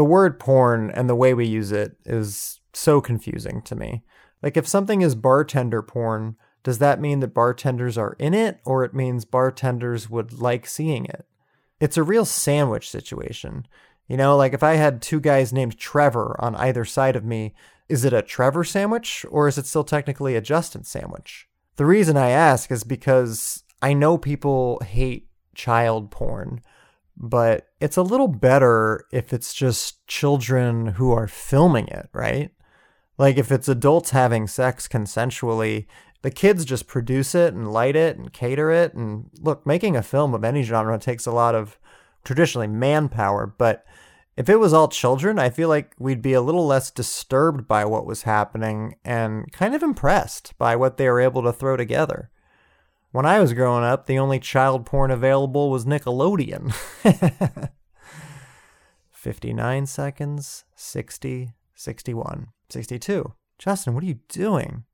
The word porn and the way we use it is so confusing to me. Like, if something is bartender porn, does that mean that bartenders are in it, or it means bartenders would like seeing it? It's a real sandwich situation. You know, like if I had two guys named Trevor on either side of me, is it a Trevor sandwich, or is it still technically a Justin sandwich? The reason I ask is because I know people hate child porn, but it's a little better if it's just children who are filming it, right? Like if it's adults having sex consensually, the kids just produce it and light it and cater it. And look, making a film of any genre takes a lot of traditionally manpower, but if it was all children, I feel like we'd be a little less disturbed by what was happening and kind of impressed by what they were able to throw together. When I was growing up, the only child porn available was Nickelodeon. 59 seconds, 60, 61, 62. Justin, what are you doing?